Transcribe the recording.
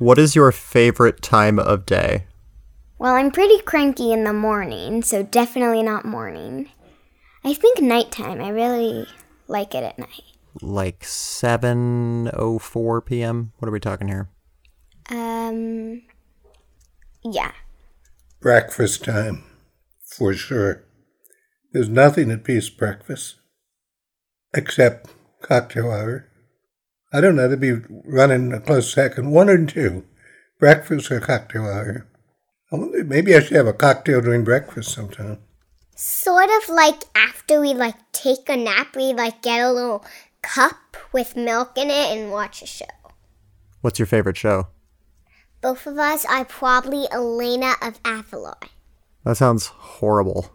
What is your favorite time of day? Well, I'm pretty cranky in the morning, so definitely not morning. I think nighttime. I really like it at night. Like 7:04 p.m. What are we talking here? Um, yeah. Breakfast time, for sure. There's nothing that beats breakfast except cocktail hour. I don't know, they'd be running a close second. One or two, breakfast or cocktail hour. I wonder, maybe I should have a cocktail during breakfast sometime. Sort of like after we like take a nap, we like get a little cup with milk in it and watch a show. What's your favorite show? Both of us are probably Elena of Avalor. That sounds horrible.